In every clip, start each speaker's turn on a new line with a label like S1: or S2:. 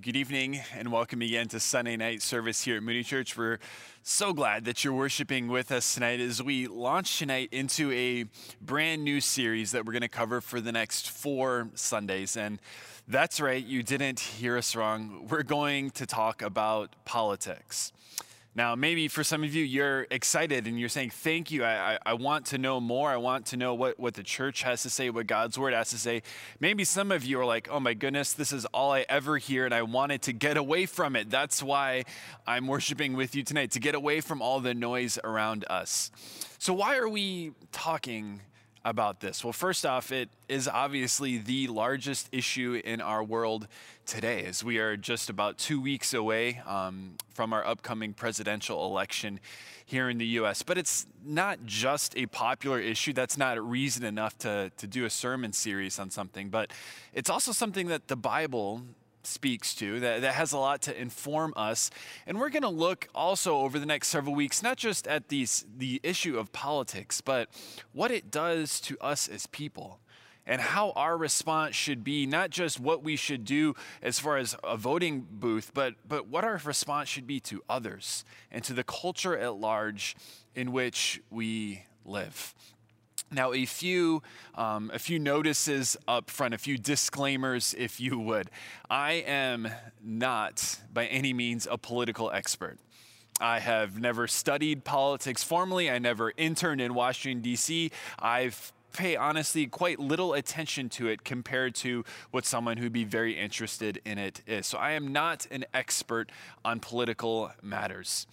S1: Good evening and welcome again to Sunday night service here at Moody Church. We're so glad that you're worshiping with us tonight as we launch tonight into a brand new series that we're going to cover for the next four Sundays. And that's right, you didn't hear us wrong. We're going to talk about politics. Now, maybe for some of you, you're excited and you're saying, Thank you. I, I, I, want to know more. I want to know what, what the church has to say, what God's word has to say. Maybe some of you are like, Oh my goodness, this is all I ever hear, and I wanted to get away from it. That's why I'm worshiping with you tonight, to get away from all the noise around us. So, why are we talking about this? Well, first off, it is obviously the largest issue in our world today, as we are just about two weeks away um, from our upcoming presidential election here in the US. But it's not just a popular issue. That's not reason enough to, to do a sermon series on something, but it's also something that the Bible speaks to, that, that has a lot to inform us. And we're going to look also over the next several weeks, not just at these, the issue of politics, but what it does to us as people and how our response should be not just what we should do as far as a voting booth but but what our response should be to others and to the culture at large in which we live now, a few, um, a few notices up front, a few disclaimers, if you would. I am not, by any means, a political expert. I have never studied politics formally. I never interned in Washington, D.C. I've pay honestly quite little attention to it compared to what someone who'd be very interested in it is. So I am not an expert on political matters.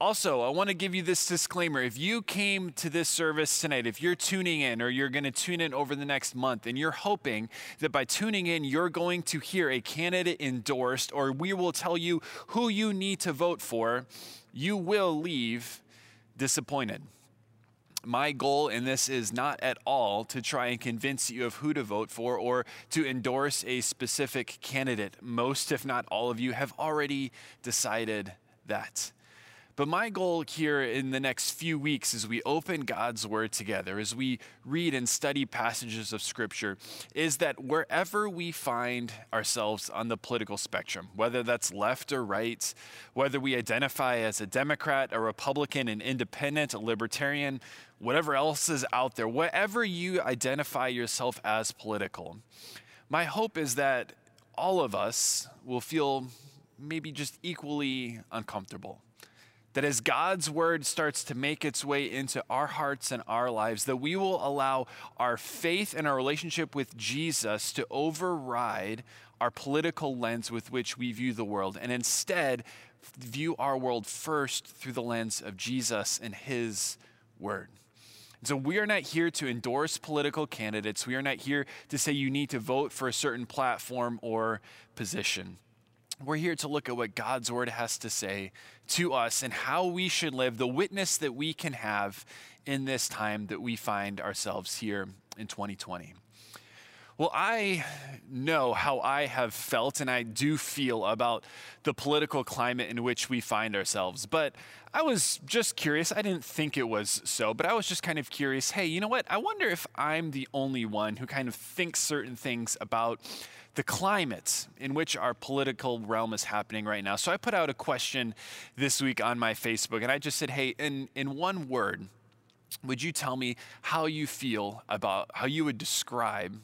S1: Also, I want to give you this disclaimer. If you came to this service tonight, if you're tuning in or you're going to tune in over the next month, and you're hoping that by tuning in, you're going to hear a candidate endorsed, or we will tell you who you need to vote for, you will leave disappointed. My goal in this is not at all to try and convince you of who to vote for or to endorse a specific candidate. Most, if not all of you, have already decided that. But my goal here in the next few weeks as we open God's Word together, as we read and study passages of Scripture, is that wherever we find ourselves on the political spectrum, whether that's left or right, whether we identify as a Democrat, a Republican, an independent, a libertarian, whatever else is out there, whatever you identify yourself as political, my hope is that all of us will feel maybe just equally uncomfortable that as God's word starts to make its way into our hearts and our lives, that we will allow our faith and our relationship with Jesus to override our political lens with which we view the world, and instead view our world first through the lens of Jesus and His word. So, we are not here to endorse political candidates. We are not here to say you need to vote for a certain platform or position. We're here to look at what God's word has to say to us and how we should live, the witness that we can have in this time that we find ourselves here in 2020. Well, I know how I have felt and I do feel about the political climate in which we find ourselves. But I was just curious. I didn't think it was so, but I was just kind of curious hey, you know what? I wonder if I'm the only one who kind of thinks certain things about the climate in which our political realm is happening right now. So I put out a question this week on my Facebook, and I just said, hey, in, in one word, would you tell me how you feel about how you would describe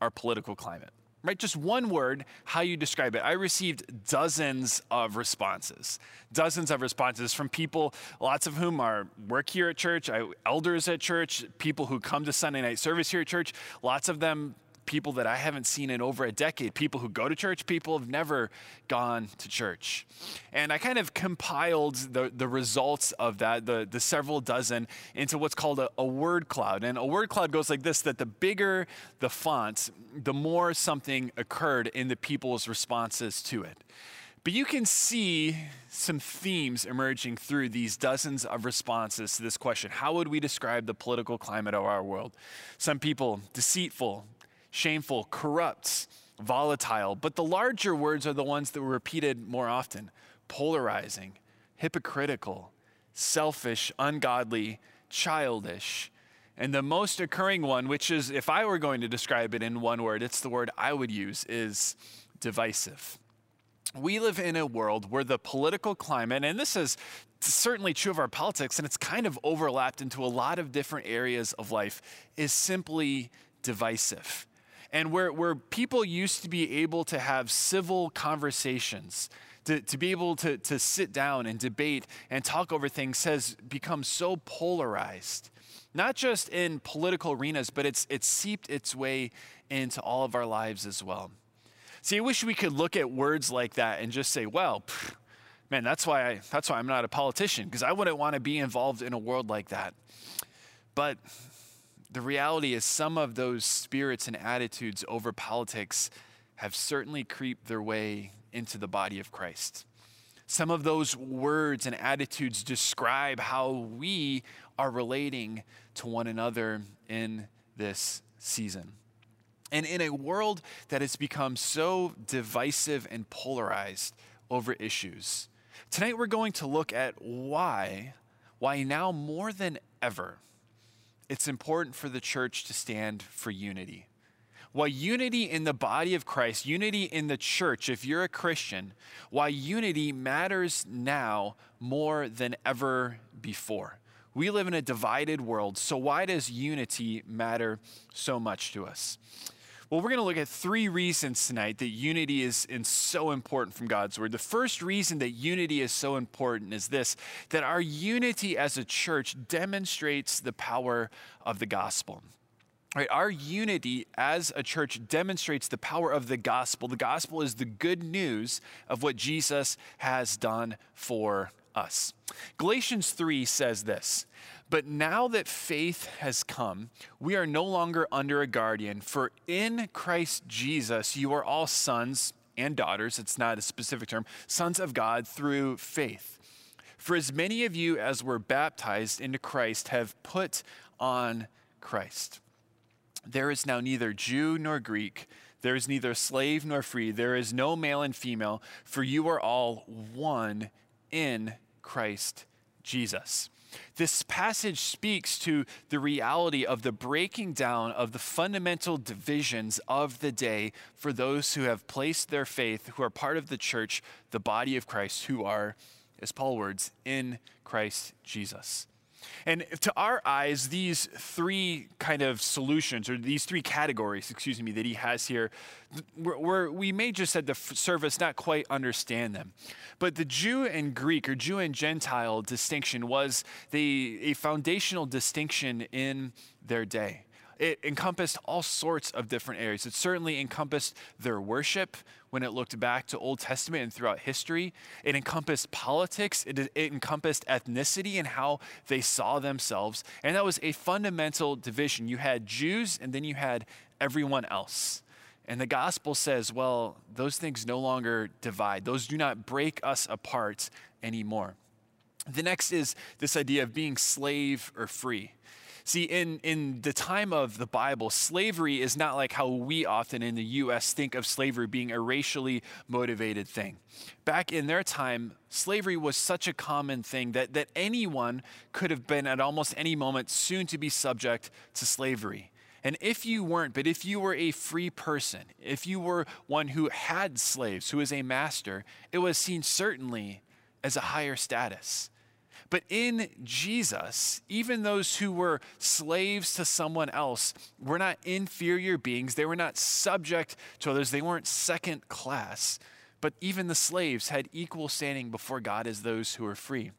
S1: our political climate? Right, just one word, how you describe it. I received dozens of responses, dozens of responses from people, lots of whom are work here at church, elders at church, people who come to Sunday night service here at church. Lots of them people that I haven't seen in over a decade, people who go to church, people who've never gone to church. And I kind of compiled the, the results of that, the, the several dozen, into what's called a, a word cloud. And a word cloud goes like this that the bigger the font, the more something occurred in the people's responses to it. But you can see some themes emerging through these dozens of responses to this question How would we describe the political climate of our world? Some people, deceitful, shameful, corrupt, volatile. But the larger words are the ones that were repeated more often polarizing, hypocritical, selfish, ungodly, childish. And the most occurring one, which is, if I were going to describe it in one word, it's the word I would use, is divisive. we live in a world where the political climate, and this is certainly true of our politics, and it's kind of overlapped into a lot of different areas of life, is simply divisive. And where, where people used to be able to have civil conversations, to, to be able to, to sit down and debate and talk over things has become so polarized. Not just in political arenas, but it's, it's seeped its way into all of our lives as well. See, I wish we could look at words like that and just say, well, pff, man, that's why, I, that's why I'm not a politician, because I wouldn't want to be involved in a world like that. But the reality is, some of those spirits and attitudes over politics have certainly creeped their way into the body of Christ. Some of those words and attitudes describe how we are relating to one another in this season. And in a world that has become so divisive and polarized over issues, tonight we're going to look at why, why now more than ever, it's important for the church to stand for unity. Why unity in the body of Christ, unity in the church, if you're a Christian, why unity matters now more than ever before. We live in a divided world, so why does unity matter so much to us? Well, we're going to look at three reasons tonight that unity is so important from God's word. The first reason that unity is so important is this that our unity as a church demonstrates the power of the gospel. Right, our unity as a church demonstrates the power of the gospel. The gospel is the good news of what Jesus has done for us. Galatians 3 says this But now that faith has come, we are no longer under a guardian, for in Christ Jesus you are all sons and daughters, it's not a specific term, sons of God through faith. For as many of you as were baptized into Christ have put on Christ. There is now neither Jew nor Greek. There is neither slave nor free. There is no male and female, for you are all one in Christ Jesus. This passage speaks to the reality of the breaking down of the fundamental divisions of the day for those who have placed their faith, who are part of the church, the body of Christ, who are, as Paul words, in Christ Jesus. And to our eyes, these three kind of solutions, or these three categories, excuse me, that he has here, where we may just at the service not quite understand them. But the Jew and Greek, or Jew and Gentile distinction, was the, a foundational distinction in their day it encompassed all sorts of different areas. It certainly encompassed their worship when it looked back to Old Testament and throughout history. It encompassed politics, it, it, encompassed ethnicity and how they saw themselves. And that was a fundamental division. You had Jews and then you had everyone else. And the gospel says, well, those things no longer divide, those do not break us apart anymore. The next is this idea of being slave or free. See, in, in the time of the Bible, slavery is not like how we often in the US think of slavery being a racially motivated thing. Back in their time, slavery was such a common thing that, that anyone could have been at almost any moment soon to be subject to slavery. And if you weren't, but if you were a free person, if you were one who had slaves, who was a master, it was seen certainly as a higher status. But in Jesus, even those who were slaves to someone else were not inferior beings. They were not subject to others. They weren't second class. But even the slaves had equal standing before God as those who were free.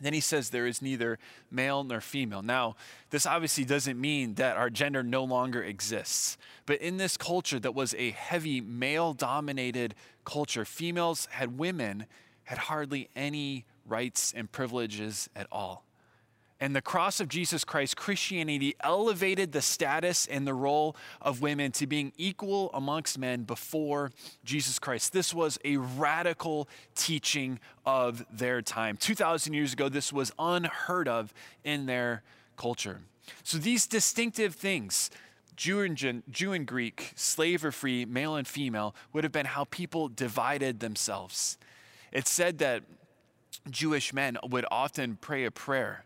S1: Then he says there is neither male nor female. Now, this obviously doesn't mean that our gender no longer exists. But in this culture that was a heavy male dominated culture, females had women had hardly any rights and privileges at all. And the cross of Jesus Christ, Christianity elevated the status and the role of women to being equal amongst men before Jesus Christ. This was a radical teaching of their time. 2,000 years ago, this was unheard of in their culture. So these distinctive things, Jew and, Jew and Greek, slave or free, male and female, would have been how people divided themselves. It's said that Jewish men would often pray a prayer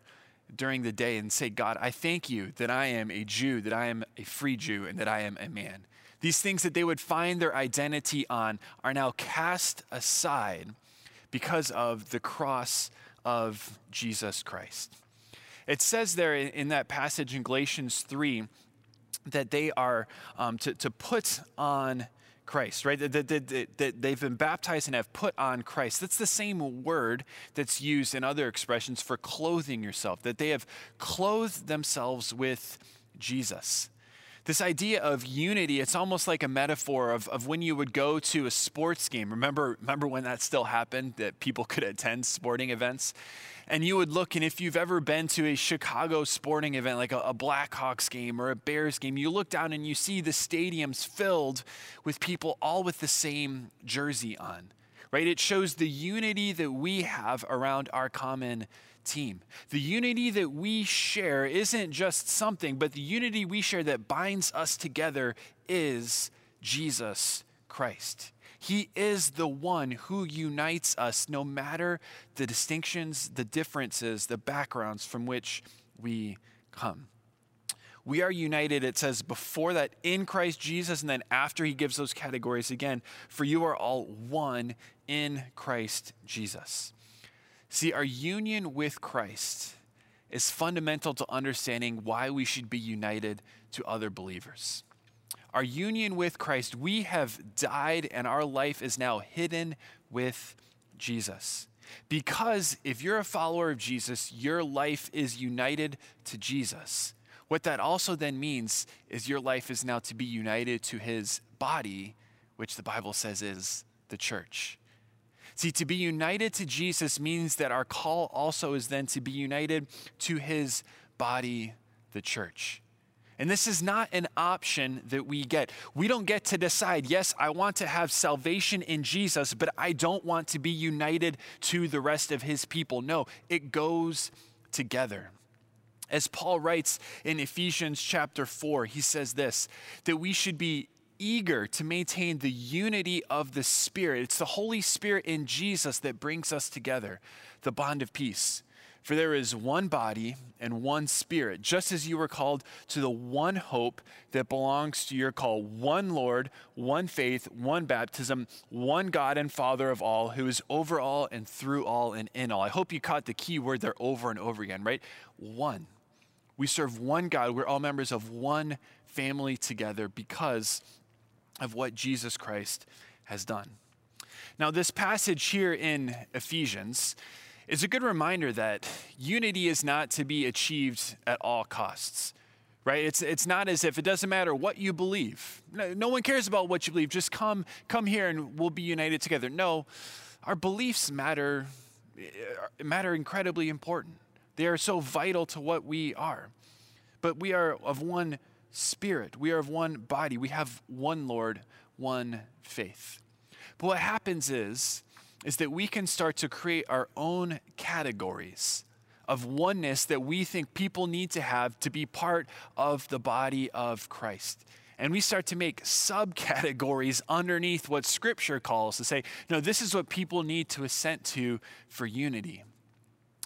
S1: during the day and say, God, I thank you that I am a Jew, that I am a free Jew, and that I am a man. these things that they would find their identity on, are now cast aside because of the cross of Jesus Christ. It says there in that passage in Galatians 3 that they are um, to, to put on Christ, right? That, they've been baptized and have put on Christ. That's the same word that's used in other expressions for clothing yourself, that they have clothed themselves with Jesus. This idea of unity, it's almost like a metaphor of, of when you would go to a sports game. Remember, remember when that still happened, that people could attend sporting events? And you would look, and if you've ever been to a Chicago sporting event, like a, a Blackhawks game or a Bears game, you look down and you see the stadiums filled with people all with the same jersey on, right? It shows the unity that we have around our common team. The unity that we share isn't just something, but the unity we share that binds us together is Jesus Christ. He is the one who unites us, no matter the distinctions, the differences, the backgrounds from which we come. We are united, it says before that, in Christ Jesus, and then after he gives those categories again, for you are all one in Christ Jesus. See, our union with Christ is fundamental to understanding why we should be united to other believers our union with Christ, we have died and our life is now hidden with Jesus. Because if you're a follower of Jesus, your life is united to Jesus. What that also then means is your life is now to be united to his body, which the Bible says is the church. See, to be united to Jesus means that our call also is then to be united to his body, the church. And this is not an option that we get. We don't get to decide, yes, I want to have salvation in Jesus, but I don't want to be united to the rest of his people. No, it goes together. As Paul writes in Ephesians chapter 4, he says this that we should be eager to maintain the unity of the Spirit. It's the Holy Spirit in Jesus that brings us together, the bond of peace. For there is one body and one spirit, just as you were called to the one hope that belongs to your call one Lord, one faith, one baptism, one God and Father of all, who is over all and through all and in all. I hope you caught the key word there over and over again, right? One. We serve one God. We're all members of one family together because of what Jesus Christ has done. Now, this passage here in Ephesians is a good reminder that unity is not to be achieved at all costs. Right? It's, it's not as if it doesn't matter what you believe. No, no one cares about what you believe. Just come, come here and we'll be united together. No, our beliefs matter, eh, matter incredibly important. They are so vital to what we are. But we are of one spirit, we are of one body, we have one Lord, one faith. But what happens is, is that we can start to create our own categories of oneness that we think people need to have to be part of the body of Christ. And we start to make subcategories underneath what Scripture calls to say, no, this is what people need to assent to for unity.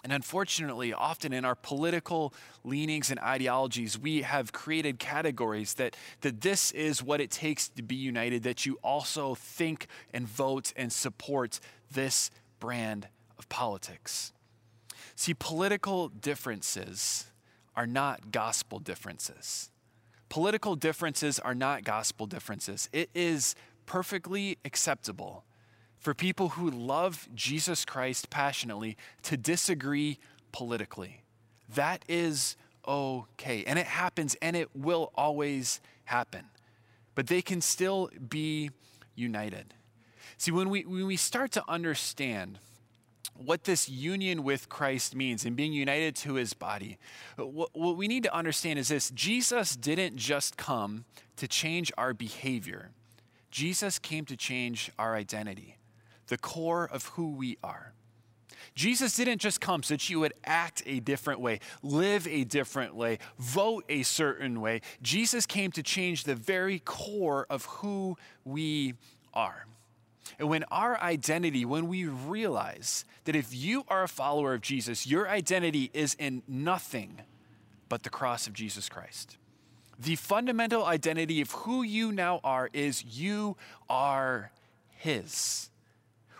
S1: And unfortunately, often in our political leanings and ideologies, we have created categories that, that this is what it takes to be united, that you also think and vote and support this brand of politics. See, political differences are not gospel differences. Political differences are not gospel differences. It is perfectly acceptable for people who love Jesus Christ passionately to disagree politically. That is okay. And it happens and it will always happen. But they can still be united. See, when we, when we start to understand what this union with Christ means and being united to his body, what, what we need to understand is this Jesus didn't just come to change our behavior, Jesus came to change our identity the core of who we are. Jesus didn't just come so that you would act a different way, live a different way, vote a certain way. Jesus came to change the very core of who we are. And when our identity, when we realize that if you are a follower of Jesus, your identity is in nothing but the cross of Jesus Christ. The fundamental identity of who you now are is you are His.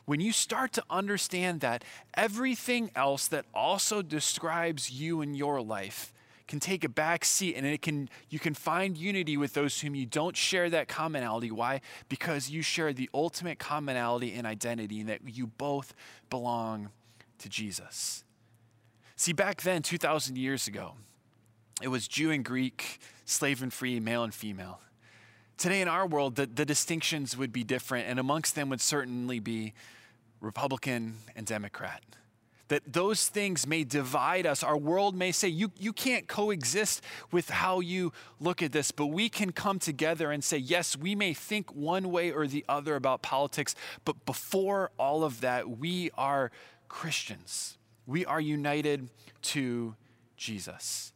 S1: When you start to understand that, everything else that also describes you in your life can take a back seat and it can you can find unity with those whom you don't share that commonality. Why? Because you share the ultimate commonality and identity and that you both belong to Jesus. See back then 2000 years ago it was Jew and Greek slave and free male and female. Today in our world the, the distinctions would be different and amongst them would certainly be Republican and Democrat that those things may divide us. Our world may say, you, you can't coexist with how you look at this, but we can come together and say, yes, we may think one way or the other about politics, but before all of that, we are Christians. We are united to Jesus.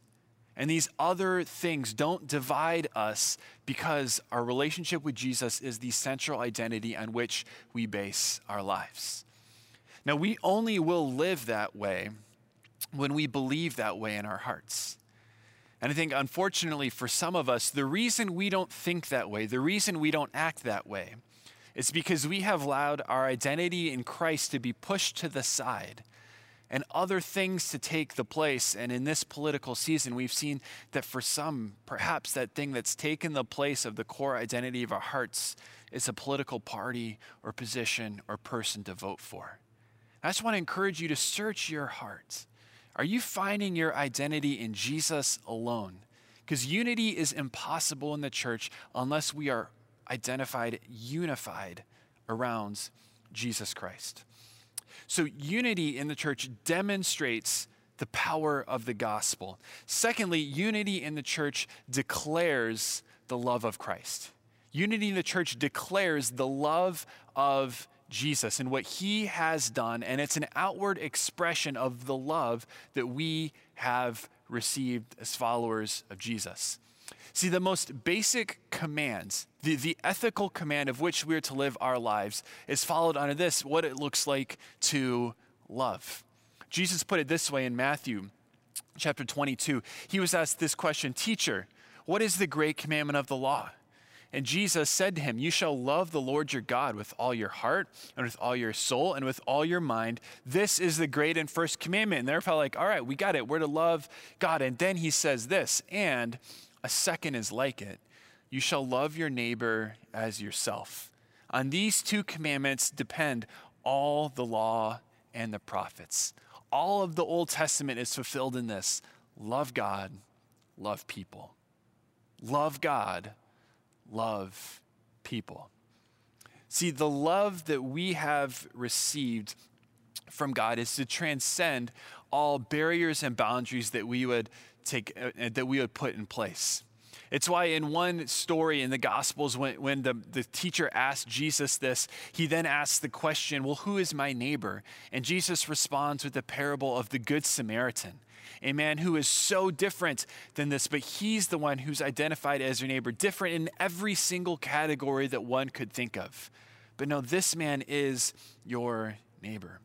S1: And these other things don't divide us because our relationship with Jesus is the central identity on which we base our lives. Now, we only will live that way when we believe that way in our hearts. And I think, unfortunately, for some of us, the reason we don't think that way, the reason we don't act that way, is because we have allowed our identity in Christ to be pushed to the side and other things to take the place. And in this political season, we've seen that for some, perhaps that thing that's taken the place of the core identity of our hearts is a political party or position or person to vote for. I just want to encourage you to search your heart. Are you finding your identity in Jesus alone? Because unity is impossible in the church unless we are identified, unified around Jesus Christ. So, unity in the church demonstrates the power of the gospel. Secondly, unity in the church declares the love of Christ. Unity in the church declares the love of Jesus and what he has done, and it's an outward expression of the love that we have received as followers of Jesus. See, the most basic commands, the, the ethical command of which we are to live our lives, is followed under this what it looks like to love. Jesus put it this way in Matthew chapter 22. He was asked this question Teacher, what is the great commandment of the law? And Jesus said to him, You shall love the Lord your God with all your heart and with all your soul and with all your mind. This is the great and first commandment. And they're probably like, All right, we got it. We're to love God. And then he says this, and a second is like it you shall love your neighbor as yourself. On these two commandments depend all the law and the prophets. All of the Old Testament is fulfilled in this love God, love people. Love God, love people. See, the love that we have received from God is to transcend all barriers and boundaries that we would take uh, that we would put in place. It's why in one story in the Gospels, when, when the, the teacher asked Jesus this, he then asks the question, Well, who is my neighbor? And Jesus responds with the parable of the Good Samaritan a man who is so different than this, but he's the one who's identified as your neighbor, different in every single category that one could think of. But no, this man is your neighbor.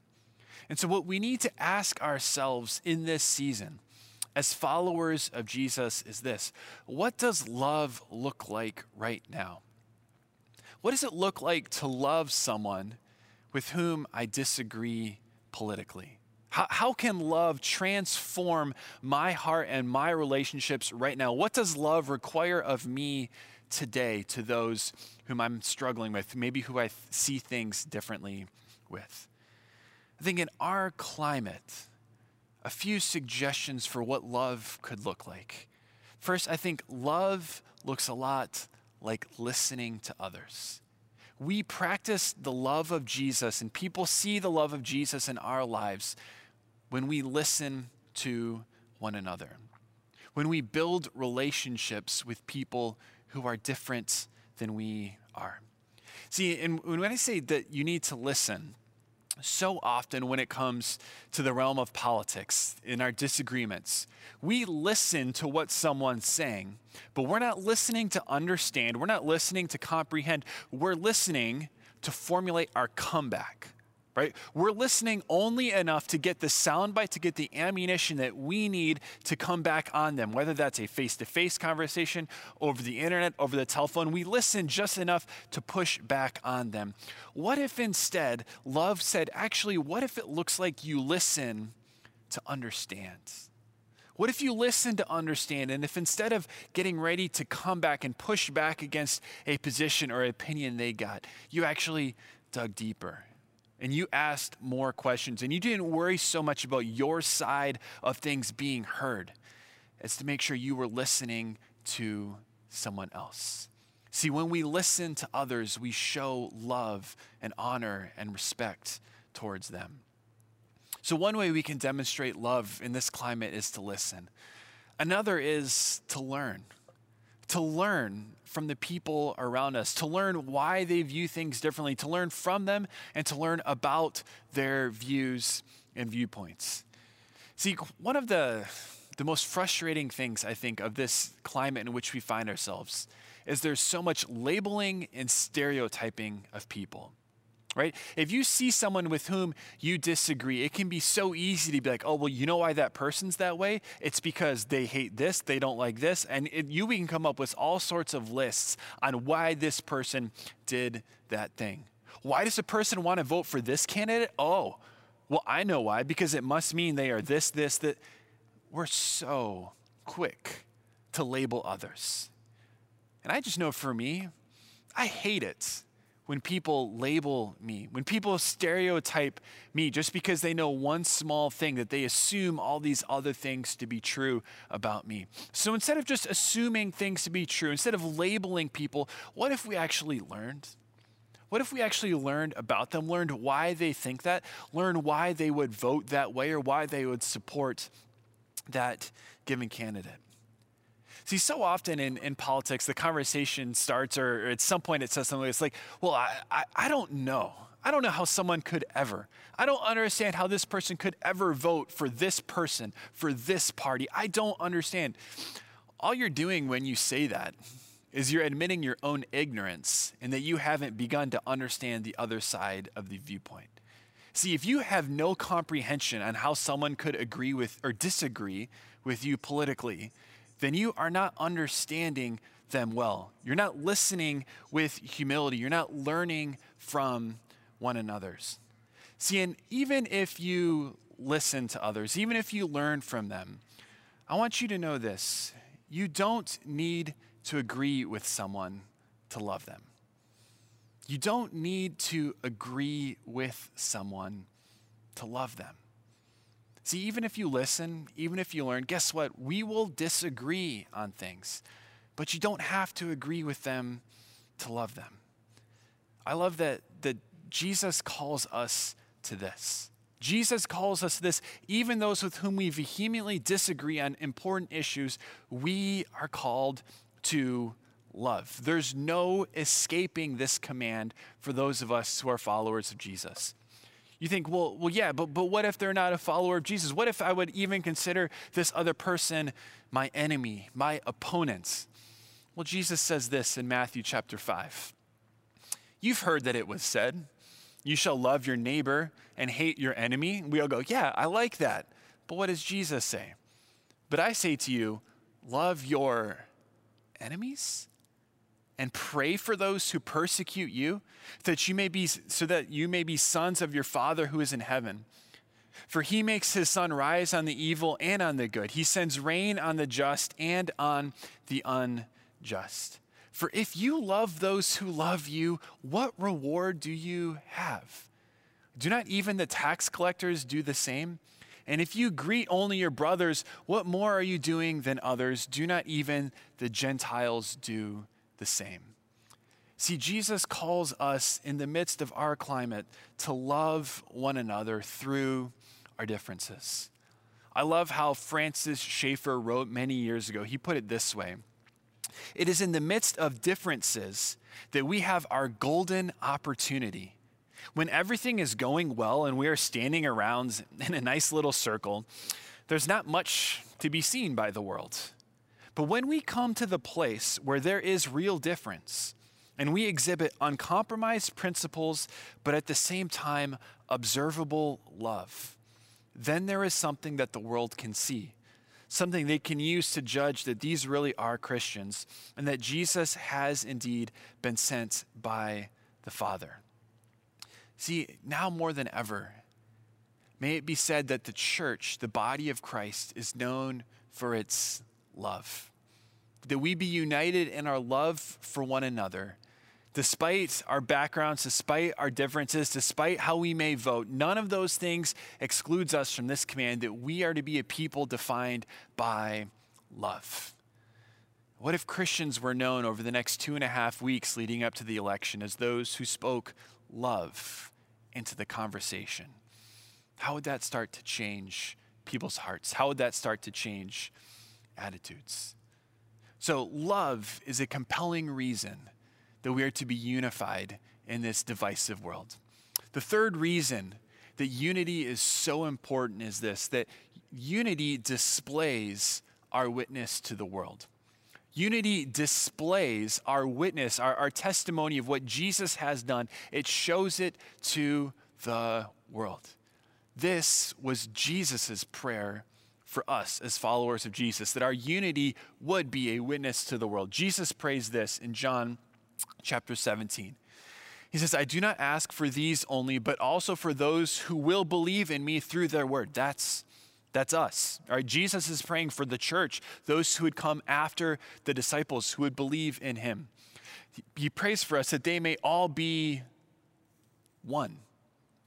S1: And so, what we need to ask ourselves in this season as followers of Jesus is this What does love look like right now? What does it look like to love someone with whom I disagree politically? How, how can love transform my heart and my relationships right now? What does love require of me today to those whom I'm struggling with, maybe who I th- see things differently with? I think in our climate, a few suggestions for what love could look like. First, I think love looks a lot like listening to others. We practice the love of Jesus, and people see the love of Jesus in our lives when we listen to one another, when we build relationships with people who are different than we are. See, and when I say that you need to listen, so often when it comes to the realm of politics, in our disagreements, we listen to what someone's saying, but we're not listening to understand, we're not listening to comprehend, we're listening to formulate our comeback right? We're listening only enough to get the soundbite, to get the ammunition that we need to come back on them, whether that's a face to face conversation, over the internet, over the telephone. We listen just enough to push back on them. What if instead love said, actually, what if it looks like you listen to understand? What if you listen to understand? And if instead of getting ready to come back and push back against a position or opinion they got, you actually dug deeper and you asked more questions and you didn't worry so much about your side of things being heard as to make sure you were listening to someone else. See, when we listen to others, we show love and honor and respect towards them. So, one way we can demonstrate love in this climate is to listen. Another is to learn to learn from the people around us, to learn why they view things differently, to learn from them, and to learn about their views and viewpoints. See, one of the, the most frustrating things, I think, of this climate in which we find ourselves is there's so much labeling and stereotyping of people right? If you see someone with whom you disagree, it can be so easy to be like, oh, well, you know why that person's that way? It's because they hate this, they don't like this. And it, you can come up with all sorts of lists on why this person did that thing. Why does a person want to vote for this candidate? Oh, well, I know why, because it must mean they are this, this, that. We're so quick to label others. And I just know for me, I hate it when people label me, when people stereotype me just because they know one small thing, that they assume all these other things to be true about me. So instead of just assuming things to be true, instead of labeling people, what if we actually learned? What if we actually learned about them, learned why they think that, learned why they would vote that way, or why they would support that given candidate? See, so often in, in politics, the conversation starts, or at some point it says something. It's like, well, I, I, I don't know. I don't know how someone could ever. I don't understand how this person could ever vote for this person, for this party. I don't understand. All you're doing when you say that is you're admitting your own ignorance and that you haven't begun to understand the other side of the viewpoint. See, if you have no comprehension on how someone could agree with or disagree with you politically, then you are not understanding them well. You're not listening with humility. You're not learning from one another's. See, and even if you listen to others, even if you learn from them, I want you to know this you don't need to agree with someone to love them. You don't need to agree with someone to love them. See, even if you listen, even if you learn, guess what? We will disagree on things, but you don't have to agree with them to love them. I love that, that Jesus calls us to this. Jesus calls us this, even those with whom we vehemently disagree on important issues, we are called to love. There's no escaping this command for those of us who are followers of Jesus. You think, well, well, yeah, but, but what if they're not a follower of Jesus? What if I would even consider this other person my enemy, my opponent? Well, Jesus says this in Matthew chapter 5. You've heard that it was said, You shall love your neighbor and hate your enemy. We all go, Yeah, I like that. But what does Jesus say? But I say to you, love your enemies and pray for those who persecute you, that you may be so that you may be sons of your Father who is in heaven. For he makes his sun rise on the evil and on the good. He sends rain on the just and on the unjust. For if you love those who love you, what reward do you have? Do not even the tax collectors do the same? And if you greet only your brothers, what more are you doing than others? Do not even the Gentiles do the same. See, Jesus calls us in the midst of our climate to love one another through our differences. I love how Francis Schaeffer wrote many years ago. He put it this way It is in the midst of differences that we have our golden opportunity. When everything is going well and we are standing around in a nice little circle, there's not much to be seen by the world. But when we come to the place where there is real difference, and we exhibit uncompromised principles, but at the same time, observable love, then there is something that the world can see, something they can use to judge that these really are Christians and that Jesus has indeed been sent by the Father. See, now more than ever, may it be said that the church, the body of Christ, is known for its love. That we be united in our love for one another despite our backgrounds, despite our differences, despite how we may vote, none of those things excludes us from this command that we are to be a people defined by love. What if Christians were known over the next two and a half weeks leading up to the election as those who spoke love into the conversation? How would that start to change people's hearts? How would that start to change attitudes? So, love is a compelling reason that we are to be unified in this divisive world. The third reason that unity is so important is this that unity displays our witness to the world. Unity displays our witness, our, our testimony of what Jesus has done. It shows it to the world. This was Jesus' prayer for us as followers of Jesus, that our unity would be a witness to the world. Jesus prays this in John chapter 17. He says, I do not ask for these only, but also for those who will believe in me through their word. That's, that's us. All right, Jesus is praying for the church, those who would come after the disciples who would believe in him. He prays for us that they may all be one,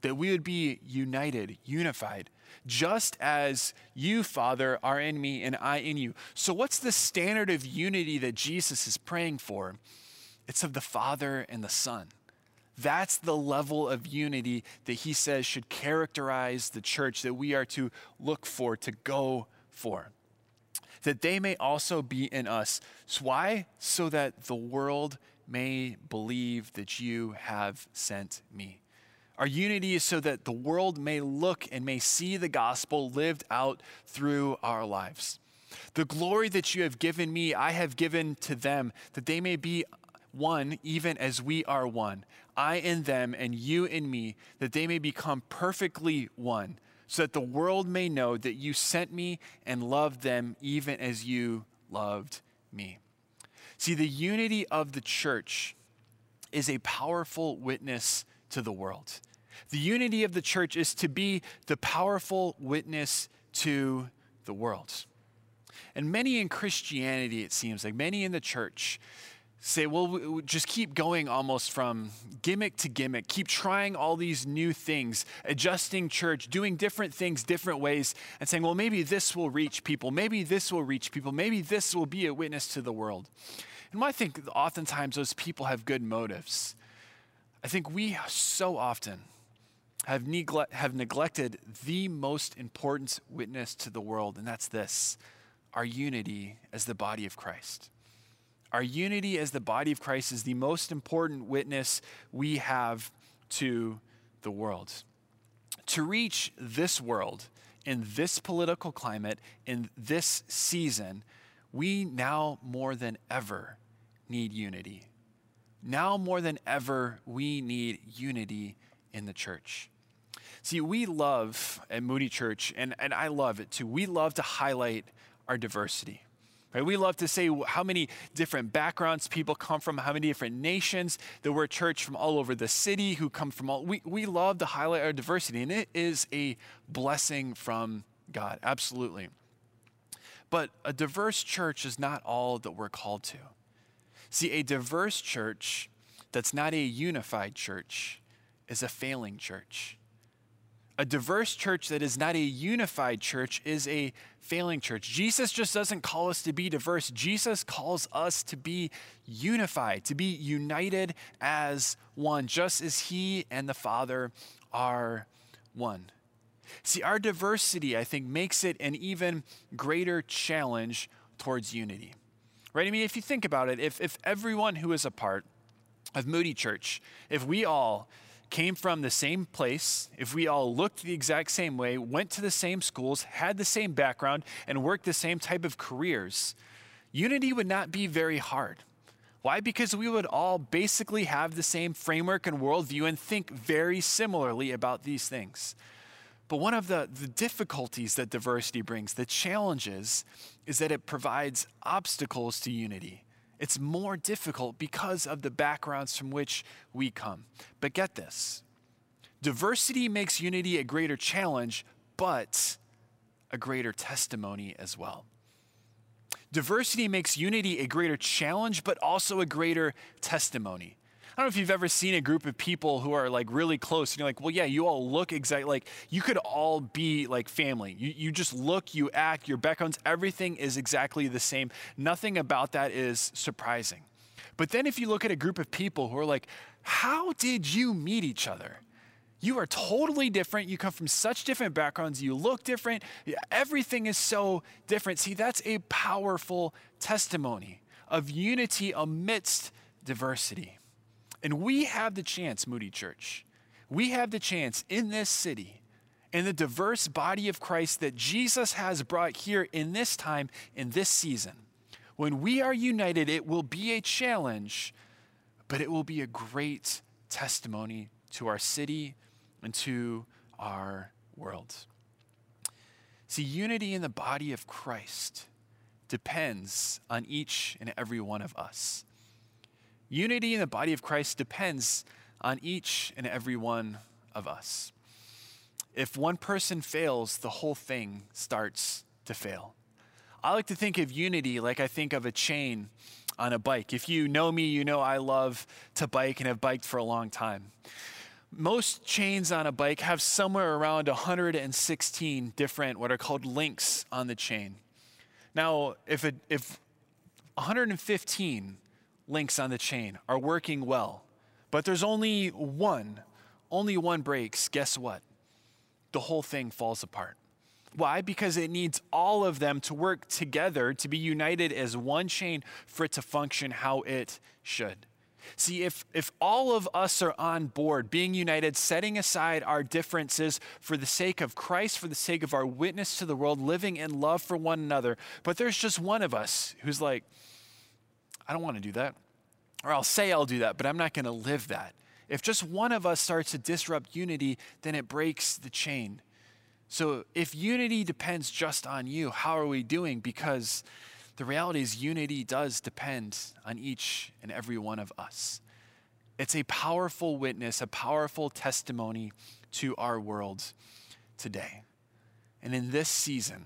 S1: that we would be united, unified, just as you, Father, are in me and I in you. So, what's the standard of unity that Jesus is praying for? it's of the Father and the Son. That's the level of unity that he says should characterize the church that we are to look for, to go for. That they may also be in us. So why? So that the world may believe that you have sent me. Our unity is so that the world may look and may see the gospel lived out through our lives. The glory that you have given me, I have given to them, that they may be one even as we are one, I in them and you in me, that they may become perfectly one, so that the world may know that you sent me and loved them even as you loved me. See, the unity of the church is a powerful witness to the world. The unity of the church is to be the powerful witness to the world. And many in Christianity, it seems like many in the church, say, well, just keep going almost from gimmick to gimmick, keep trying all these new things, adjusting church, doing different things different ways, and saying, well, maybe this will reach people, maybe this will reach people, maybe this will be a witness to the world. And I think oftentimes those people have good motives. I think we so often have, negle- have neglected the most important witness to the world, and that's this our unity as the body of Christ. Our unity as the body of Christ is the most important witness we have to the world. To reach this world in this political climate, in this season, we now more than ever need unity. Now more than ever, we need unity in the church. See, we love at Moody Church, and, and I love it too, we love to highlight our diversity. Right? We love to say how many different backgrounds people come from, how many different nations. That we're a church from all over the city who come from all. We, we love to highlight our diversity, and it is a blessing from God, absolutely. But a diverse church is not all that we're called to. See, a diverse church that's not a unified church is a failing church. A diverse church that is not a unified church is a failing church. Jesus just doesn't call us to be diverse. Jesus calls us to be unified, to be united as one, just as He and the Father are one. See, our diversity, I think, makes it an even greater challenge towards unity. Right? I mean, if you think about it, if, if everyone who is a part of Moody Church, if we all came from the same place, if we all looked the exact same way, went to the same schools, had the same background, and worked the same type of careers, unity would not be very hard. Why? Because we would all basically have the same framework and worldview and think very similarly about these things. But one of the, the difficulties that diversity brings, the challenges, is that it provides obstacles to unity. It's more difficult because of the backgrounds from which we come. But get this diversity makes unity a greater challenge, but a greater testimony as well. Diversity makes unity a greater challenge, but also a greater testimony. I don't know if you've ever seen a group of people who are like really close and you're like, well, yeah, you all look exactly like you could all be like family. You, you just look, you act, your backgrounds, everything is exactly the same. Nothing about that is surprising. But then if you look at a group of people who are like, how did you meet each other? You are totally different. You come from such different backgrounds. You look different. Everything is so different. See, that's a powerful testimony of unity amidst diversity. And we have the chance, Moody Church, we have the chance in this city, in the diverse body of Christ that Jesus has brought here in this time, in this season. When we are united, it will be a challenge, but it will be a great testimony to our city, and to our world. See, unity in the body of Christ depends on each and every one of us. Unity in the body of Christ depends on each and every one of us. If one person fails, the whole thing starts to fail. I like to think of unity like I think of a chain on a bike. If you know me, you know I love to bike and have biked for a long time most chains on a bike have somewhere around 116 different what are called links on the chain. Now, if, it, if 115 links on the chain are working well, but there's only one, only one breaks, guess what? The whole thing falls apart. Why? Because it needs all of them to work together to be united as one chain for it to function how it should. See, if, if all of us are on board, being united, setting aside our differences for the sake of Christ, for the sake of our witness to the world, living in love for one another, but there's just one of us who's like, I don't want to do that. Or I'll say I'll do that, but I'm not going to live that. If just one of us starts to disrupt unity, then it breaks the chain. So if unity depends just on you, how are we doing? Because the reality is, unity does depend on each and every one of us. It's a powerful witness, a powerful testimony to our world today. And in this season,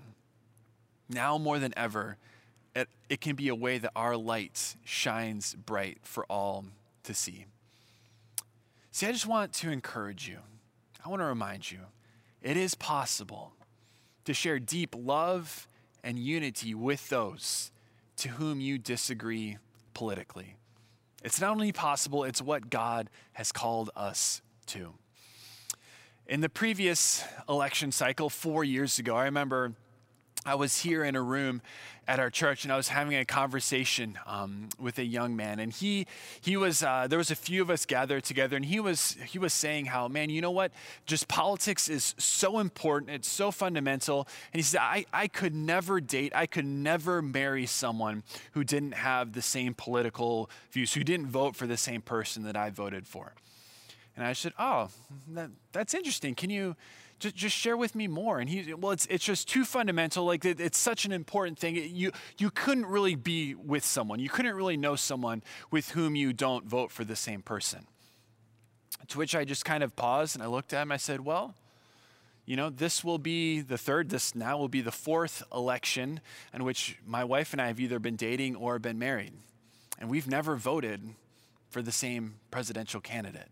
S1: now more than ever, it, it can be a way that our light shines bright for all to see. See, I just want to encourage you. I want to remind you it is possible to share deep love and unity with those to whom you disagree politically. It's not only possible, it's what God has called us to. In the previous election cycle, four years ago, I remember I was here in a room at our church and I was having a conversation um, with a young man and he he was uh, there was a few of us gathered together and he was he was saying how man you know what? Just politics is so important it's so fundamental and he said I, I could never date I could never marry someone who didn't have the same political views who didn't vote for the same person that I voted for. And I said oh that, that's interesting. Can you just, just share with me more. And he, well, it's, it's just too fundamental. Like it, it's such an important thing. You, you couldn't really be with someone. You couldn't really know someone with whom you don't vote for the same person. To which I just kind of paused and I looked at him. I said, well, you know, this will be the third, this now will be the fourth election in which my wife and I have either been dating or been married. And we've never voted for the same presidential candidate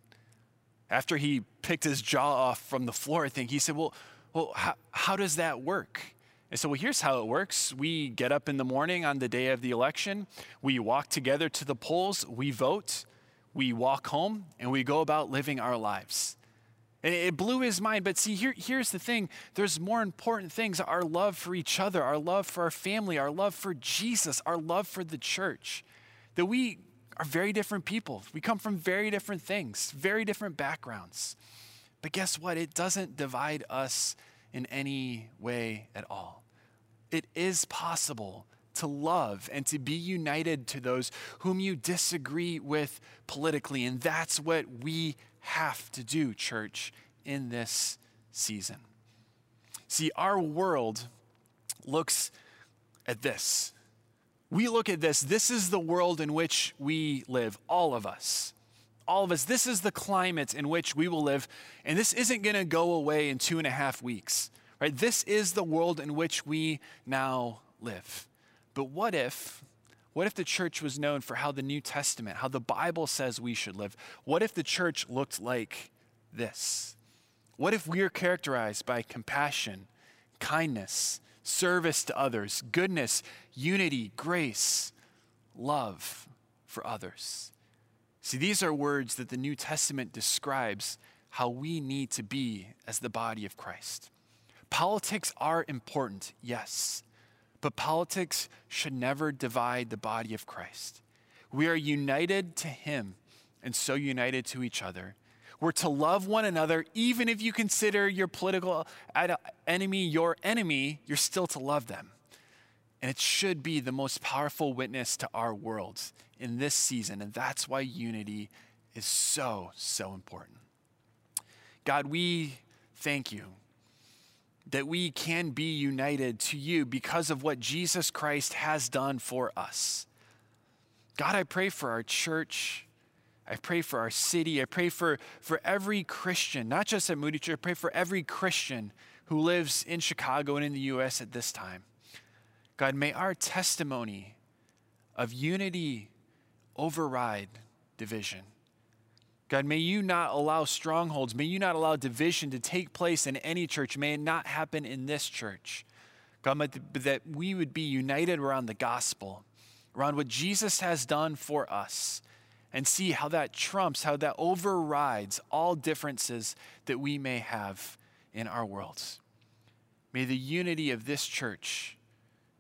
S1: after he picked his jaw off from the floor, I think he said, Well, well how, how does that work? And so, well, here's how it works. We get up in the morning on the day of the election, we walk together to the polls, we vote, we walk home, and we go about living our lives. And it blew his mind. But see, here, here's the thing there's more important things our love for each other, our love for our family, our love for Jesus, our love for the church. That we are very different people. We come from very different things, very different backgrounds. But guess what? It doesn't divide us in any way at all. It is possible to love and to be united to those whom you disagree with politically. And that's what we have to do, church, in this season. See, our world looks at this. We look at this. This is the world in which we live, all of us. All of us. This is the climate in which we will live. And this isn't going to go away in two and a half weeks, right? This is the world in which we now live. But what if, what if the church was known for how the New Testament, how the Bible says we should live? What if the church looked like this? What if we are characterized by compassion, kindness, service to others, goodness, unity, grace, love for others? See, these are words that the New Testament describes how we need to be as the body of Christ. Politics are important, yes. But politics should never divide the body of Christ. We are united to Him and so united to each other. We're to love one another, even if you consider your political enemy your enemy, you're still to love them. And it should be the most powerful witness to our world in this season. And that's why unity is so, so important. God, we thank you that we can be united to you because of what Jesus Christ has done for us. God, I pray for our church. I pray for our city. I pray for, for every Christian, not just at Moody Church, I pray for every Christian who lives in Chicago and in the U.S. at this time. God, may our testimony of unity override division. God, may you not allow strongholds, may you not allow division to take place in any church. May it not happen in this church. God, that we would be united around the gospel, around what Jesus has done for us, and see how that trumps, how that overrides all differences that we may have in our worlds. May the unity of this church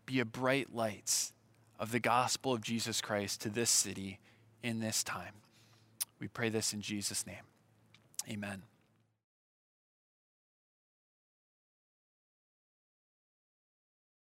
S1: be a bright light of the gospel of Jesus Christ to this city in this time. We pray this in Jesus' name. Amen.